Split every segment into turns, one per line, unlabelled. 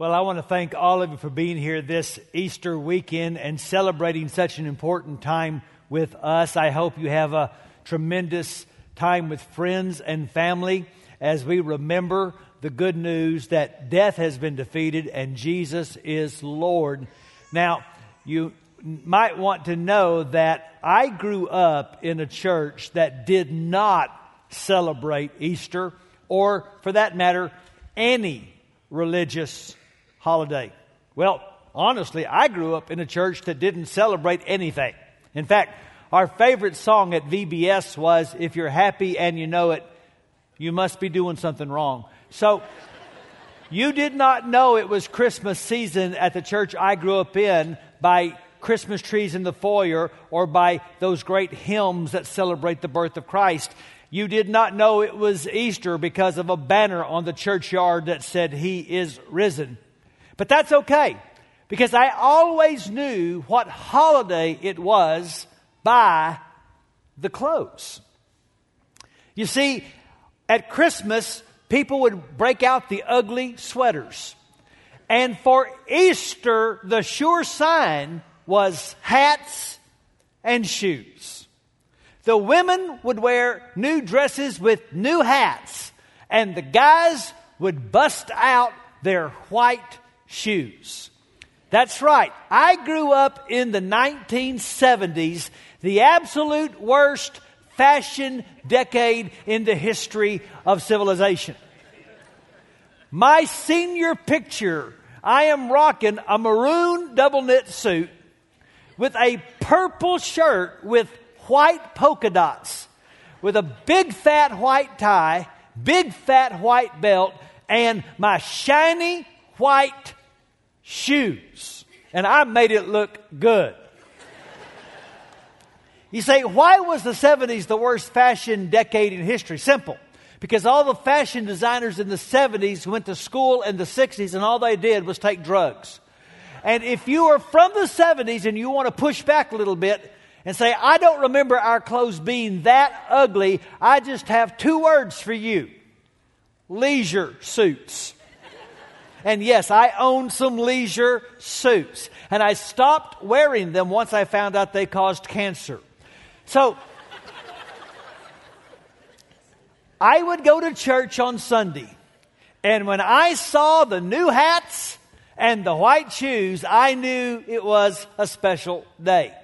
Well, I want to thank all of you for being here this Easter weekend and celebrating such an important time with us. I hope you have a tremendous time with friends and family as we remember the good news that death has been defeated and Jesus is Lord. Now, you might want to know that I grew up in a church that did not celebrate Easter or, for that matter, any religious holiday? Well, honestly, I grew up in a church that didn't celebrate anything. In fact, our favorite song at VBS was If You're Happy and You Know It, You Must Be Doing Something Wrong. So, you did not know it was Christmas season at the church I grew up in by Christmas trees in the foyer or by those great hymns that celebrate the birth of Christ. You did not know it was Easter because of a banner on the churchyard that said, He is risen. But that's okay because I always knew what holiday it was by the clothes. You see, at Christmas, people would break out the ugly sweaters. And for Easter, the sure sign was hats and shoes. The women would wear new dresses with new hats, and the guys would bust out their white shoes. That's right. I grew up in the 1970s, the absolute worst fashion decade in the history of civilization. My senior picture, I am rocking a maroon double knit suit with a purple shirt with white polka dots, with a big fat white tie, big fat white belt, and my shiny white shoes. And I made it look good. You say, why was the 70s the worst fashion decade in history? Simple. Because all the fashion designers in the 70s went to school in the 60s and all they did was take drugs. And if you are from the 70s and you want to push back a little bit and say, I don't remember our clothes being that ugly, I just have two words for you leisure suits. And yes, I owned some leisure suits. And I stopped wearing them once I found out they caused cancer. So, I would go to church on Sunday. And when I saw the new hats and the white shoes, I knew it was a special day.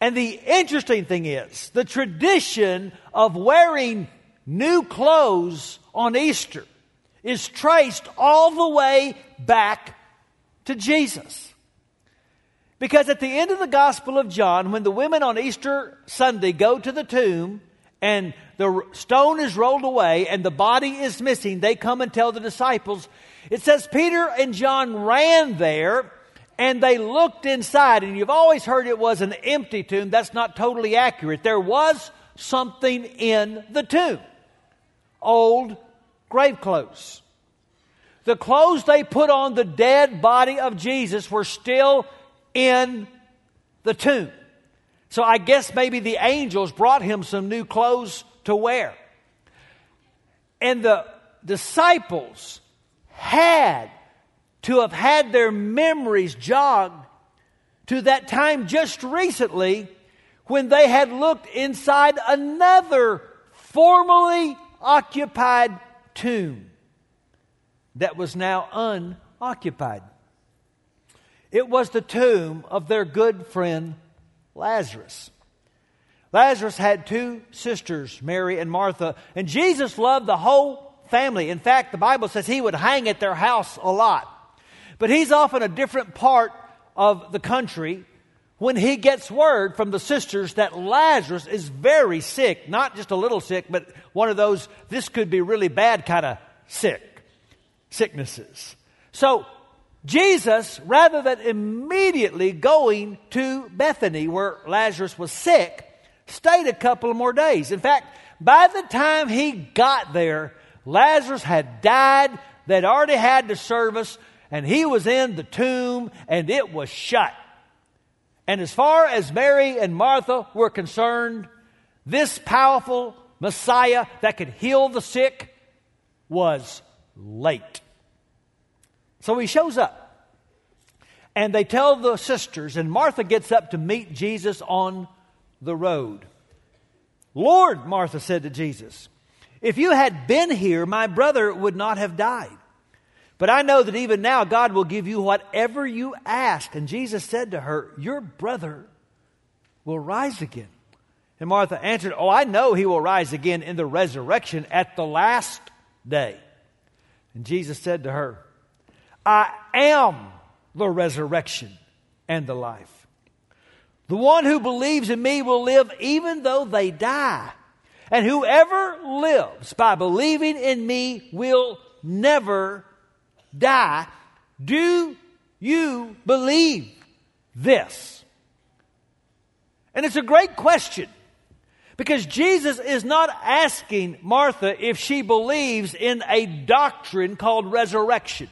And the interesting thing is, the tradition of wearing new clothes on Easter is traced all the way back to Jesus. Because at the end of the Gospel of John, when the women on Easter Sunday go to the tomb and the stone is rolled away and the body is missing, they come and tell the disciples. It says Peter and John ran there and they looked inside. And you've always heard it was an empty tomb. That's not totally accurate. There was something in the tomb old grave clothes. The clothes they put on the dead body of Jesus were still in the tomb. So I guess maybe the angels brought him some new clothes to wear. And the disciples had to have had their memories jogged to that time just recently when they had looked inside another formerly occupied tomb that was now unoccupied. It was the tomb of their good friend Lazarus. Lazarus had two sisters, Mary and Martha, and Jesus loved the whole family. In fact, the Bible says he would hang at their house a lot. But he's off in a different part of the country when he gets word from the sisters that Lazarus is very sick, not just a little sick, but one of those, this could be really bad kind of sick, sicknesses. So, Jesus, rather than immediately going to Bethany where Lazarus was sick, stayed a couple of more days. In fact, by the time he got there, Lazarus had died. They'd already had the service and he was in the tomb and it was shut. And as far as Mary and Martha were concerned, this powerful Messiah that could heal the sick was late. So he shows up. And they tell the sisters, and Martha gets up to meet Jesus on the road. Lord, Martha said to Jesus, if you had been here, my brother would not have died. But I know that even now God will give you whatever you ask. And Jesus said to her, Your brother will rise again. And Martha answered, Oh, I know he will rise again in the resurrection at the last day. And Jesus said to her, I am the resurrection and the life. The one who believes in me will live even though they die. And whoever lives by believing in me will never die. Do you believe this? And it's a great question because Jesus is not asking Martha if she believes in a doctrine called resurrection.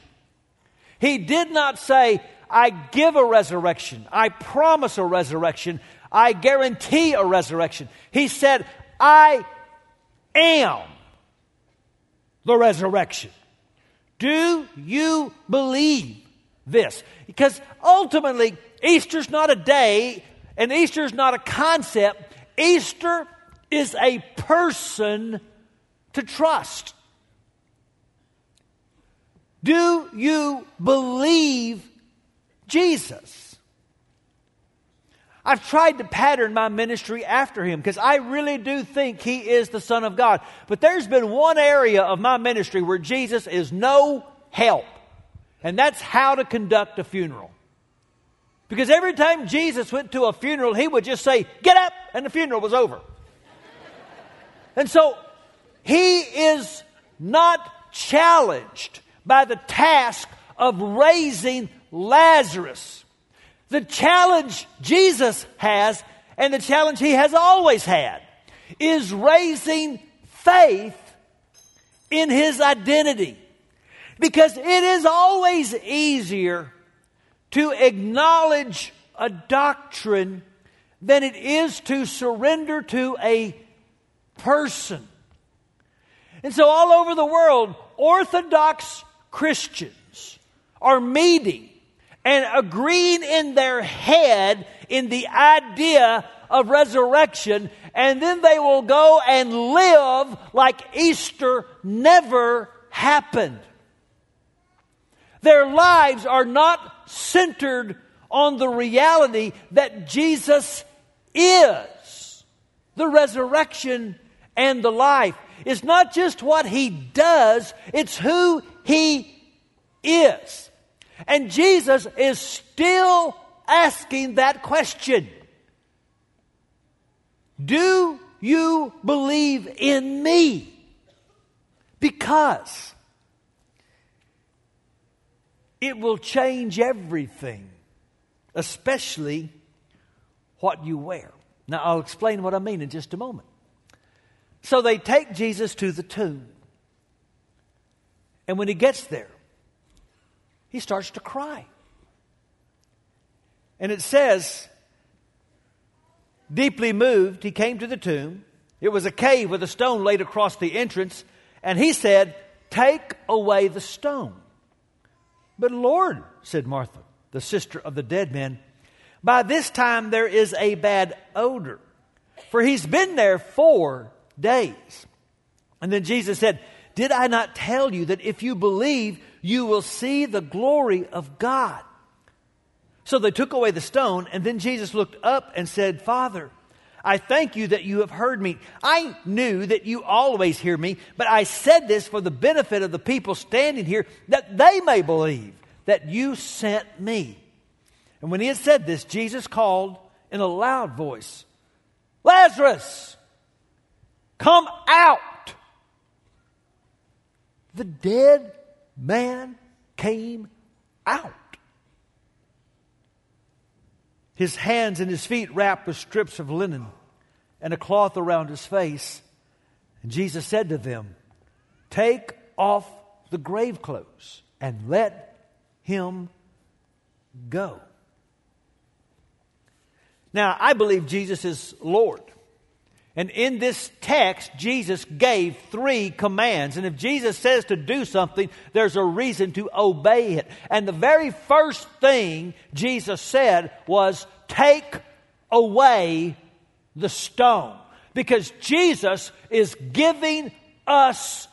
He did not say, I give a resurrection, I promise a resurrection, I guarantee a resurrection. He said, I am the resurrection. Do you believe this? Because ultimately, Easter's not a day and Easter's not a concept. Easter is a person to trust. Do you believe Jesus? I've tried to pattern my ministry after him because I really do think he is the Son of God. But there's been one area of my ministry where Jesus is no help, and that's how to conduct a funeral. Because every time Jesus went to a funeral, he would just say, Get up, and the funeral was over. and so he is not challenged by the task of raising Lazarus. The challenge Jesus has, and the challenge he has always had, is raising faith in his identity. Because it is always easier to acknowledge a doctrine than it is to surrender to a person. And so, all over the world, Orthodox Christians are meeting and agreeing in their head in the idea of resurrection, and then they will go and live like Easter never happened. Their lives are not centered on the reality that Jesus is the resurrection and the life. It's not just what he does, it's who he is. And Jesus is still asking that question Do you believe in me? Because it will change everything, especially what you wear. Now, I'll explain what I mean in just a moment. So they take Jesus to the tomb. And when he gets there, he starts to cry. And it says, deeply moved, he came to the tomb. It was a cave with a stone laid across the entrance. And he said, Take away the stone. But Lord, said Martha, the sister of the dead man, by this time there is a bad odor, for he's been there four days. And then Jesus said, Did I not tell you that if you believe, you will see the glory of God? So they took away the stone, and then Jesus looked up and said, Father, I thank you that you have heard me. I knew that you always hear me, but I said this for the benefit of the people standing here, that they may believe that you sent me. And when he had said this, Jesus called in a loud voice, Lazarus, come out. The dead man came out. His hands and his feet wrapped with strips of linen and a cloth around his face. And Jesus said to them, Take off the grave clothes and let him go. Now, I believe Jesus is Lord. And in this text, Jesus gave three commands. And if Jesus says to do something, there's a reason to obey it. And the very first thing Jesus said was, Take away the stone. Because Jesus is giving us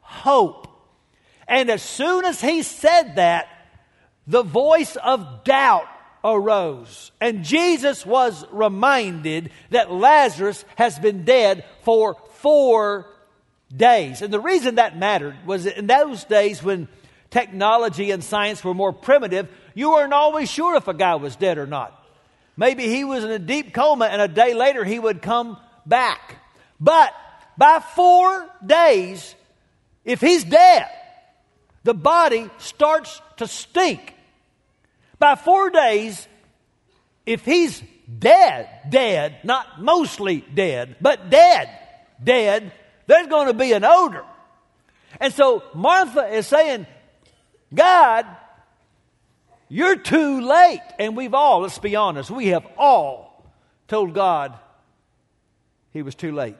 hope. And as soon as he said that, the voice of doubt arose. And Jesus was reminded that Lazarus has been dead for four days. And the reason that mattered was that in those days when technology and science were more primitive, you weren't always sure if a guy was dead or not. Maybe he was in a deep coma and a day later he would come back. But by four days, if he's dead, the body starts to stink. By four days, if he's dead, dead, not mostly dead, but dead, dead, there's going to be an odor. And so Martha is saying, God, you're too late. And we've all, let's be honest, we have all told God he was too late.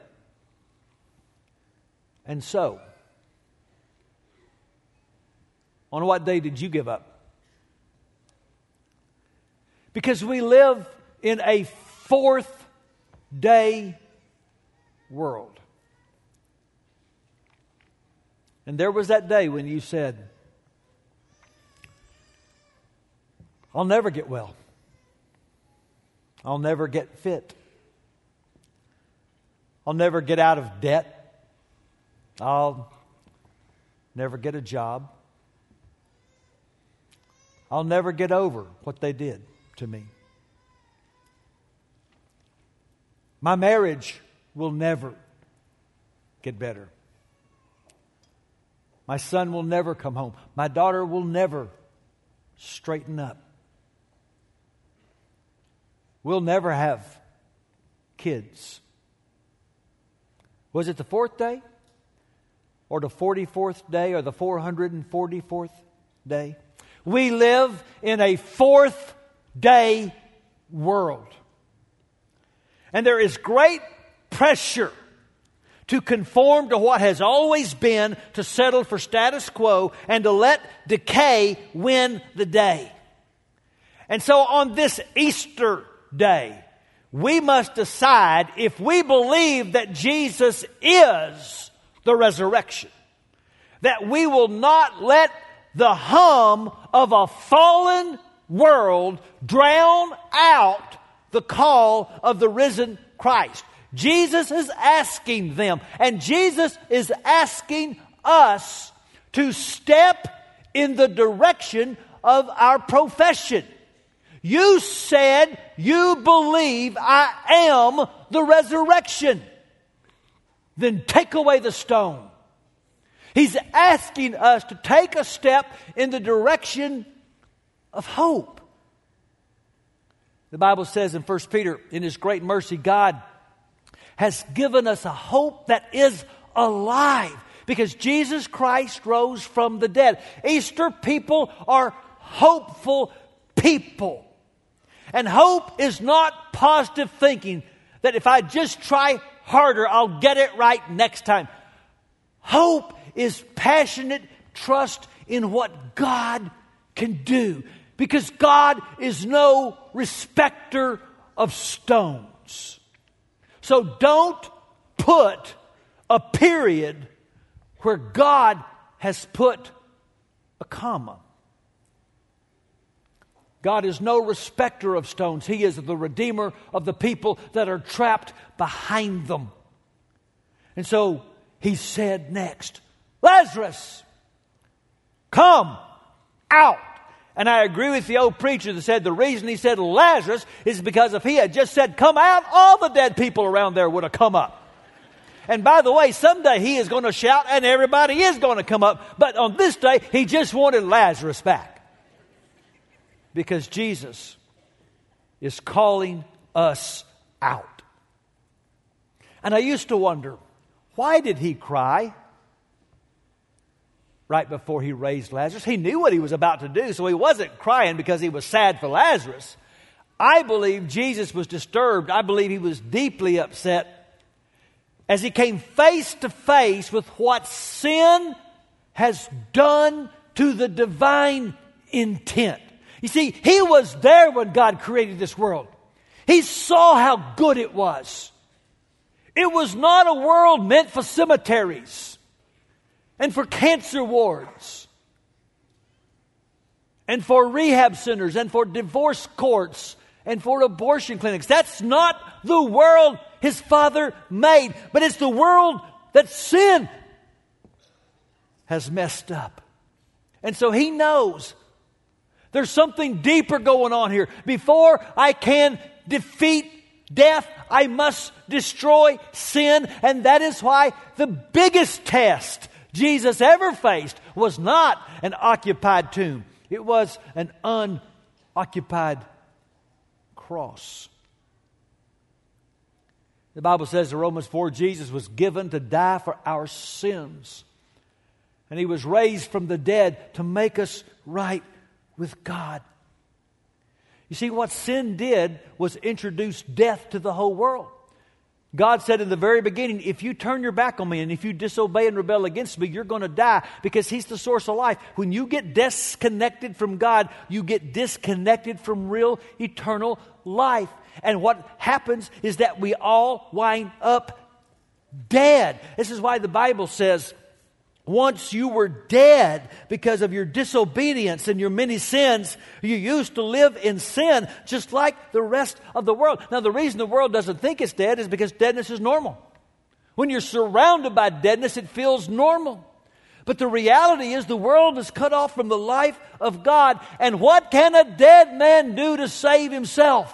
And so, on what day did you give up? Because we live in a fourth day world. And there was that day when you said, I'll never get well. I'll never get fit. I'll never get out of debt. I'll never get a job. I'll never get over what they did to me. My marriage will never get better. My son will never come home. My daughter will never straighten up. We'll never have kids. Was it the fourth day? Or the 44th day? Or the 444th day? We live in a fourth day world. And there is great pressure to conform to what has always been, to settle for status quo, and to let decay win the day. And so on this Easter day, we must decide if we believe that Jesus is the resurrection, that we will not let the hum of a fallen world drown out the call of the risen Christ. Jesus is asking them, and Jesus is asking us to step in the direction of our profession. You said you believe I am the resurrection. Then take away the stone. He's asking us to take a step in the direction of hope. The Bible says in 1 Peter, in His great mercy, God has given us a hope that is alive because Jesus Christ rose from the dead. Easter people are hopeful people. And hope is not positive thinking that if I just try harder, I'll get it right next time. Hope is passionate trust in what God can do because God is no respecter of stones. So don't put a period where God has put a comma. God is no respecter of stones. He is the redeemer of the people that are trapped behind them. And so he said next, Lazarus, come out. And I agree with the old preacher that said the reason he said Lazarus is because if he had just said, come out, all the dead people around there would have come up. And by the way, someday he is going to shout and everybody is going to come up. But on this day, he just wanted Lazarus back. Because Jesus is calling us out. And I used to wonder, why did he cry? Right before he raised Lazarus. He knew what he was about to do, so he wasn't crying because he was sad for Lazarus. I believe Jesus was disturbed. I believe he was deeply upset as he came face to face with what sin has done to the divine intent. You see, he was there when God created this world. He saw how good it was. It was not a world meant for cemeteries and for cancer wards and for rehab centers and for divorce courts and for abortion clinics. That's not the world his father made, but it's the world that sin has messed up. And so he knows there's something deeper going on here. Before I can defeat death, I must destroy sin. And that is why the biggest test Jesus ever faced was not an occupied tomb, it was an unoccupied cross. The Bible says in Romans 4 Jesus was given to die for our sins. And he was raised from the dead to make us right with God. You see, what sin did was introduce death to the whole world. God said in the very beginning, if you turn your back on me and if you disobey and rebel against me, you're going to die because He's the source of life. When you get disconnected from God, you get disconnected from real eternal life. And what happens is that we all wind up dead. This is why the Bible says, once you were dead because of your disobedience and your many sins, you used to live in sin just like the rest of the world. Now, the reason the world doesn't think it's dead is because deadness is normal. When you're surrounded by deadness, it feels normal. But the reality is the world is cut off from the life of God. And what can a dead man do to save himself?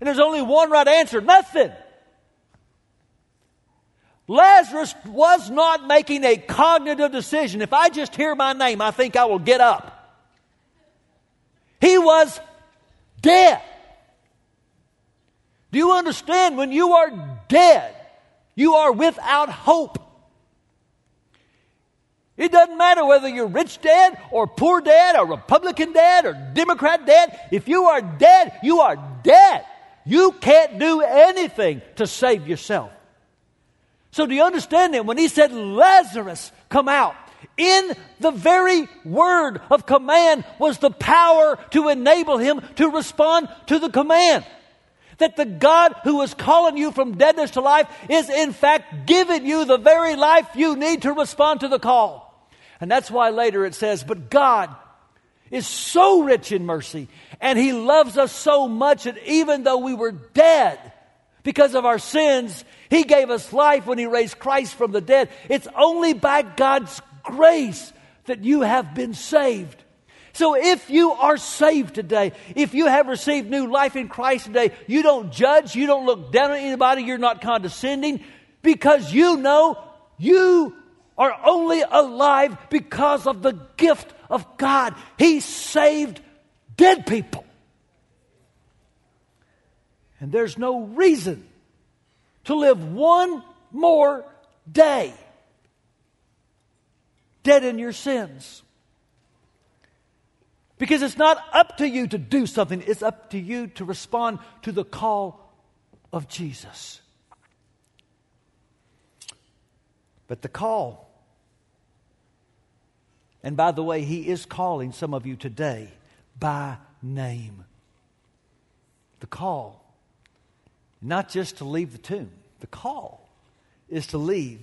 And there's only one right answer nothing. Lazarus was not making a cognitive decision. If I just hear my name, I think I will get up. He was dead. Do you understand? When you are dead, you are without hope. It doesn't matter whether you're rich dead or poor dead or Republican dead or Democrat dead. If you are dead, you are dead. You can't do anything to save yourself. So, do you understand that when he said, Lazarus, come out? In the very word of command was the power to enable him to respond to the command. That the God who is calling you from deadness to life is in fact giving you the very life you need to respond to the call. And that's why later it says, But God is so rich in mercy, and He loves us so much that even though we were dead because of our sins, he gave us life when He raised Christ from the dead. It's only by God's grace that you have been saved. So if you are saved today, if you have received new life in Christ today, you don't judge, you don't look down on anybody, you're not condescending, because you know you are only alive because of the gift of God. He saved dead people. And there's no reason to live one more day dead in your sins. Because it's not up to you to do something, it's up to you to respond to the call of Jesus. But the call, and by the way, He is calling some of you today by name. The call not just to leave the tomb, the call is to leave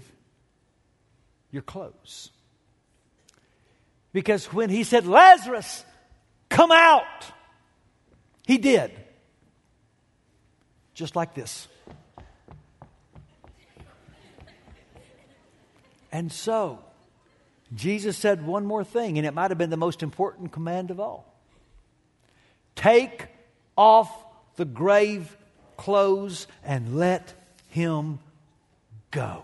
your clothes. Because when he said, Lazarus, come out, he did. Just like this. And so, Jesus said one more thing, and it might have been the most important command of all take off the grave clothes and let him go.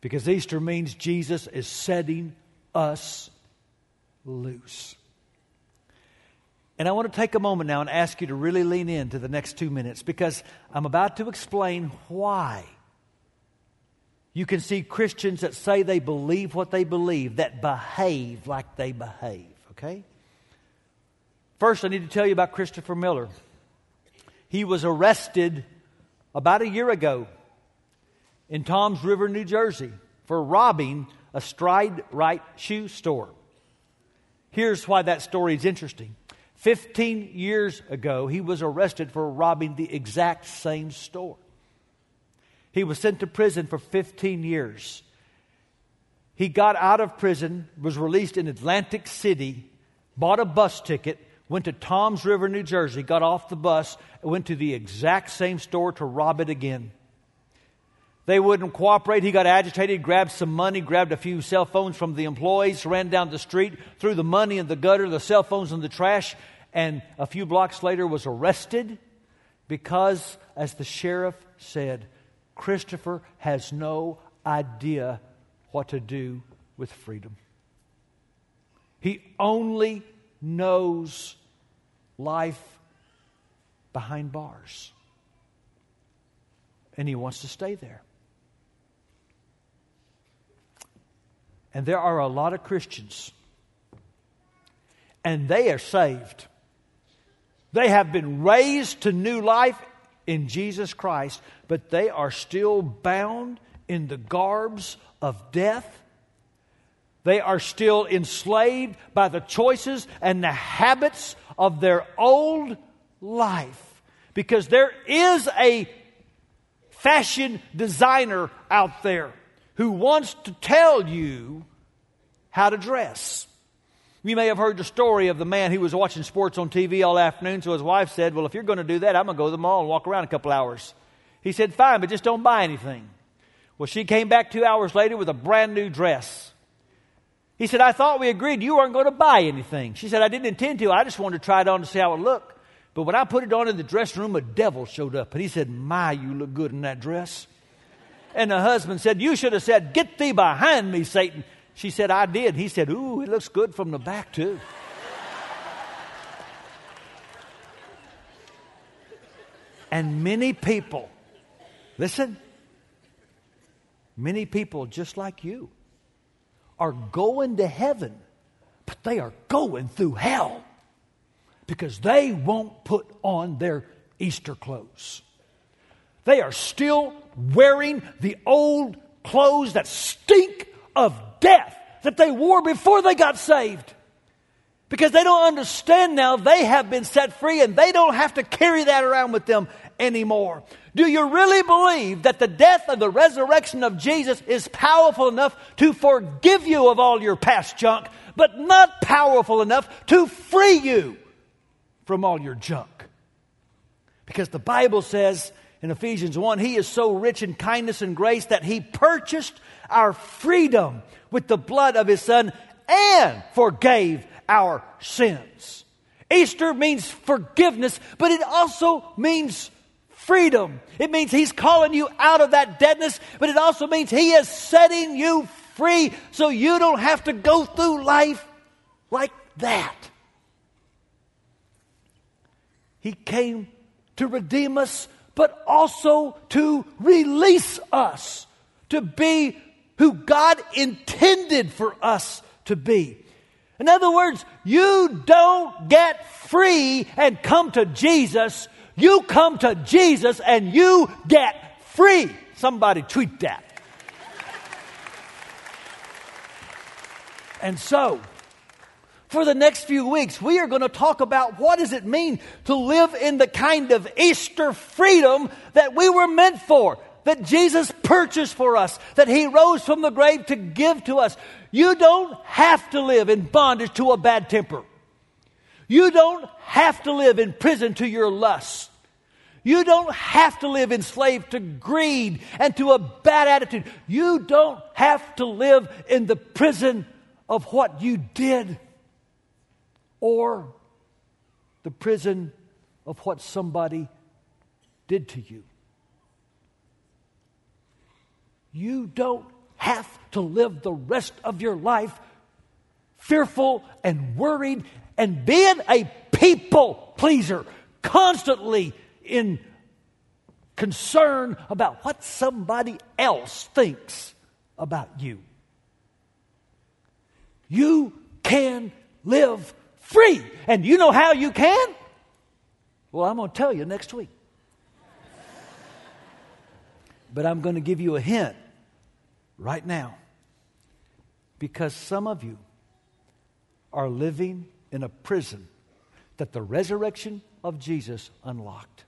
Because Easter means Jesus is setting us loose. And I want to take a moment now and ask you to really lean in to the next two minutes because I'm about to explain why you can see Christians that say they believe what they believe, that behave like they behave, okay? First, I need to tell you about Christopher Miller. He was arrested about a year ago in Toms River, New Jersey, for robbing a Stride Rite shoe store. Here's why that story is interesting. 15 years ago, he was arrested for robbing the exact same store. He was sent to prison for 15 years. He got out of prison, was released in Atlantic City, bought a bus ticket, went to Toms River, New Jersey, got off the bus, went to the exact same store to rob it again. They wouldn't cooperate. He got agitated, grabbed some money, grabbed a few cell phones from the employees, ran down the street, threw the money in the gutter, the cell phones in the trash, and a few blocks later was arrested because, as the sheriff said, Christopher has no idea what to do with freedom. He only knows life behind bars. And he wants to stay there. And there are a lot of Christians, and they are saved. They have been raised to new life in Jesus Christ, but they are still bound in the garbs of death. They are still enslaved by the choices and the habits of their old life. Because there is a fashion designer out there who wants to tell you how to dress. You may have heard the story of the man who was watching sports on TV all afternoon, so his wife said, Well, if you're going to do that, I'm going to go to the mall and walk around a couple hours. He said, Fine, but just don't buy anything. Well, she came back two hours later with a brand new dress. He said, I thought we agreed you weren't going to buy anything. She said, I didn't intend to. I just wanted to try it on to see how it looked. But when I put it on in the dressing room, a devil showed up. And he said, My, you look good in that dress. And the husband said, You should have said, Get thee behind me, Satan. She said, I did. He said, Ooh, it looks good from the back, too. and many people, listen, many people just like you are going to heaven, but they are going through hell because they won't put on their Easter clothes. They are still wearing the old clothes that stink of death that they wore before they got saved. Because they don't understand now they have been set free and they don't have to carry that around with them anymore. Do you really believe that the death and the resurrection of Jesus is powerful enough to forgive you of all your past junk, but not powerful enough to free you from all your junk? Because the Bible says in Ephesians 1 He is so rich in kindness and grace that He purchased our freedom with the blood of His Son and forgave our sins. Easter means forgiveness, but it also means freedom. It means He's calling you out of that deadness, but it also means He is setting you free so you don't have to go through life like that. He came to redeem us but also to release us to be who God intended for us to be. In other words, you don't get free and come to Jesus. You come to Jesus and you get free. Somebody tweet that. And so, for the next few weeks, we are going to talk about what does it mean to live in the kind of Easter freedom that we were meant for, that Jesus purchased for us, that He rose from the grave to give to us. You don't have to live in bondage to a bad temper. You don't have to live in prison to your lust. You don't have to live enslaved to greed and to a bad attitude. You don't have to live in the prison of what you did or the prison of what somebody did to you. You don't have to live the rest of your life fearful and worried and being a people pleaser, constantly in concern about what somebody else thinks about you. You can live free. And you know how you can? Well, I'm going to tell you next week. But I'm going to give you a hint right now because some of you are living in a prison that the resurrection of Jesus unlocked.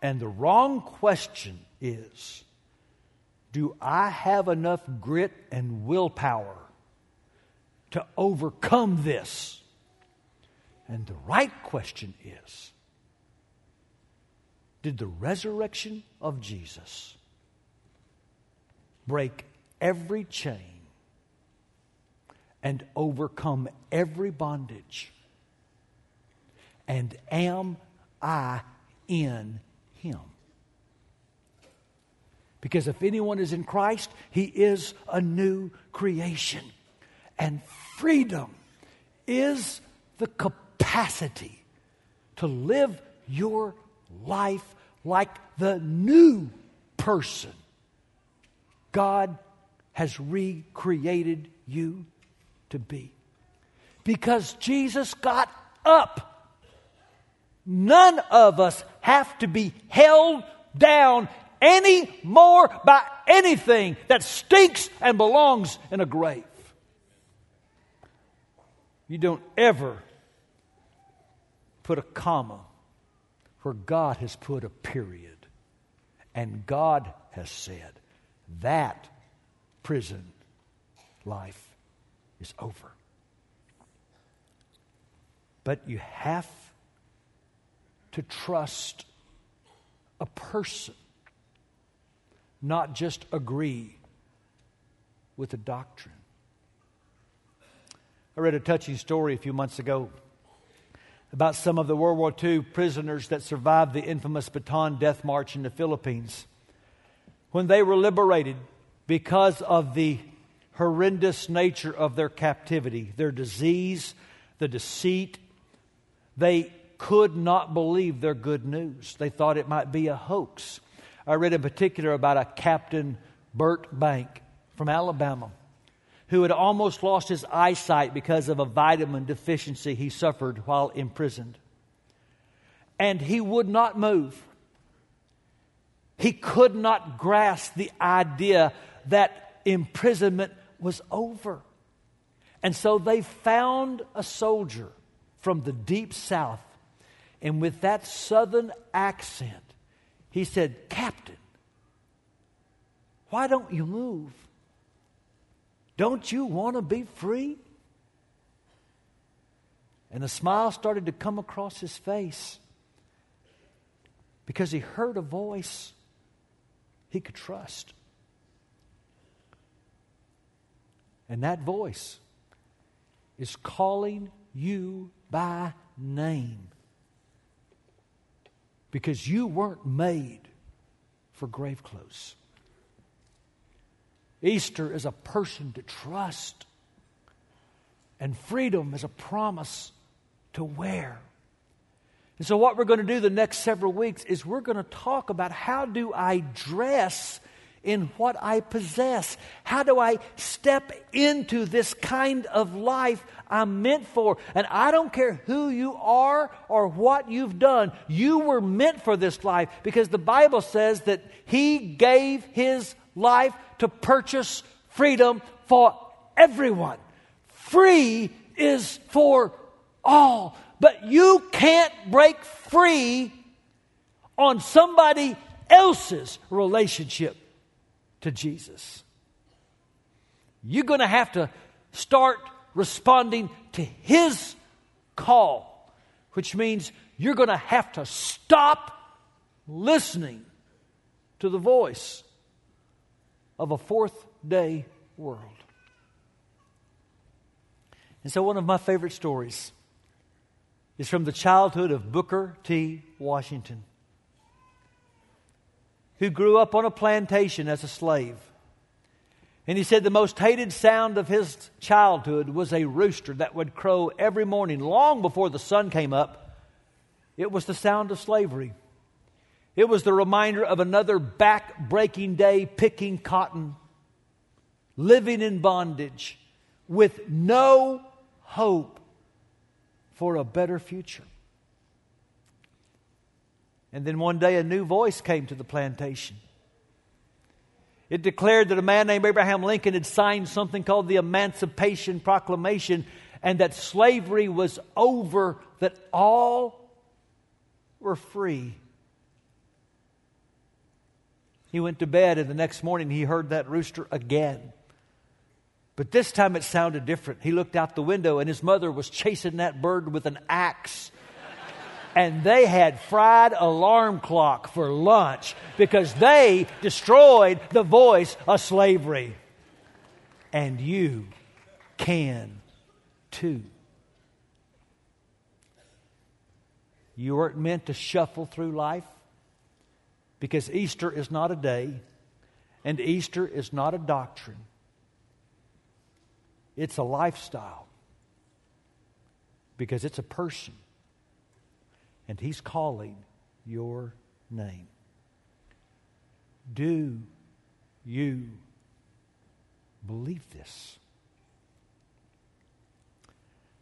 And the wrong question is Do I have enough grit and willpower to overcome this? And the right question is Did the resurrection of Jesus break every chain and overcome every bondage? And am I in Him? Because if anyone is in Christ, he is a new creation. And freedom is the capacity to live your life like the new person God has recreated you to be. Because Jesus got up. None of us have to be held down any more by anything that stinks and belongs in a grave. You don't ever put a comma where God has put a period. And God has said that prison life is over. But you have to trust a person, not just agree with a doctrine. I read a touching story a few months ago about some of the World War II prisoners that survived the infamous Bataan Death March in the Philippines. When they were liberated because of the horrendous nature of their captivity, their disease, the deceit, they could not believe their good news. They thought it might be a hoax. I read in particular about a Captain Bert Bank from Alabama who had almost lost his eyesight because of a vitamin deficiency he suffered while imprisoned. And he would not move. He could not grasp the idea that imprisonment was over. And so they found a soldier from the deep south. And with that southern accent, he said, Captain, why don't you move? Don't you want to be free? And a smile started to come across his face because he heard a voice he could trust. And that voice is calling you by name because you weren't made for grave clothes. Easter is a person to trust, and freedom is a promise to wear. And so, what we're going to do the next several weeks is we're going to talk about how do I dress in what I possess? How do I step into this kind of life I'm meant for? And I don't care who you are or what you've done, you were meant for this life because the Bible says that He gave His life to purchase freedom for everyone. Free is for all. But you can't break free on somebody else's relationship to Jesus. You're going to have to start responding to His call, which means you're going to have to stop listening to the voice of a fourth day world. And so, one of my favorite stories is from the childhood of Booker T. Washington, who grew up on a plantation as a slave. And he said the most hated sound of his childhood was a rooster that would crow every morning long before the sun came up. It was the sound of slavery. It was the reminder of another back breaking day picking cotton, living in bondage, with no hope for a better future. And then one day a new voice came to the plantation. It declared that a man named Abraham Lincoln had signed something called the Emancipation Proclamation and that slavery was over, that all were free. He went to bed, and the next morning he heard that rooster again. But this time it sounded different. He looked out the window, and his mother was chasing that bird with an axe. and they had fried alarm clock for lunch because they destroyed the voice of slavery. And you can too. You weren't meant to shuffle through life because Easter is not a day and Easter is not a doctrine. It's a lifestyle because it's a person and He's calling your name. Do you believe this?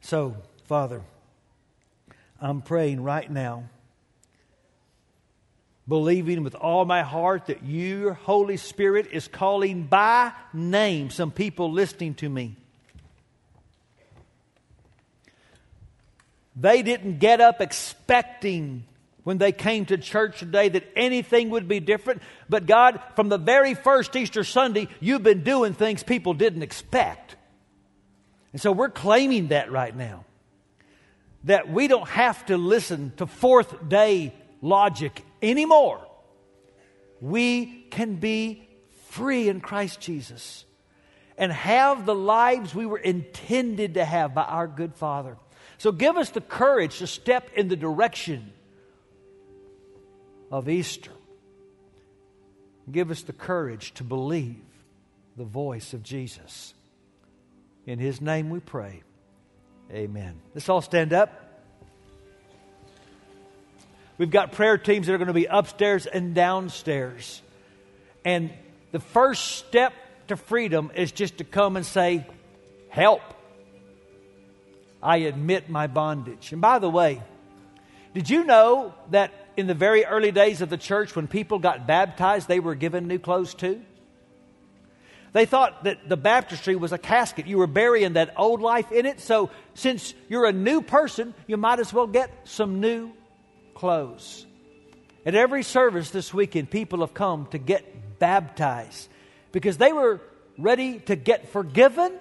So, Father, I'm praying right now, believing with all my heart that your Holy Spirit is calling by name some people listening to me. They didn't get up expecting when they came to church today that anything would be different. But God, from the very first Easter Sunday, you've been doing things people didn't expect. And so we're claiming that right now. That we don't have to listen to fourth day logic anymore. We can be free in Christ Jesus and have the lives we were intended to have by our good Father. So give us the courage to step in the direction of Easter. Give us the courage to believe the voice of Jesus. In his name we pray. Amen. Let's all stand up. We've got prayer teams that are going to be upstairs and downstairs. And the first step to freedom is just to come and say, Help. I admit my bondage. And by the way, did you know that in the very early days of the church, when people got baptized, they were given new clothes too? They thought that the baptistry was a casket. You were burying that old life in it. So, since you're a new person, you might as well get some new clothes. At every service this weekend, people have come to get baptized because they were ready to get forgiven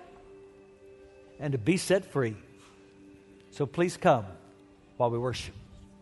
and to be set free. So, please come while we worship.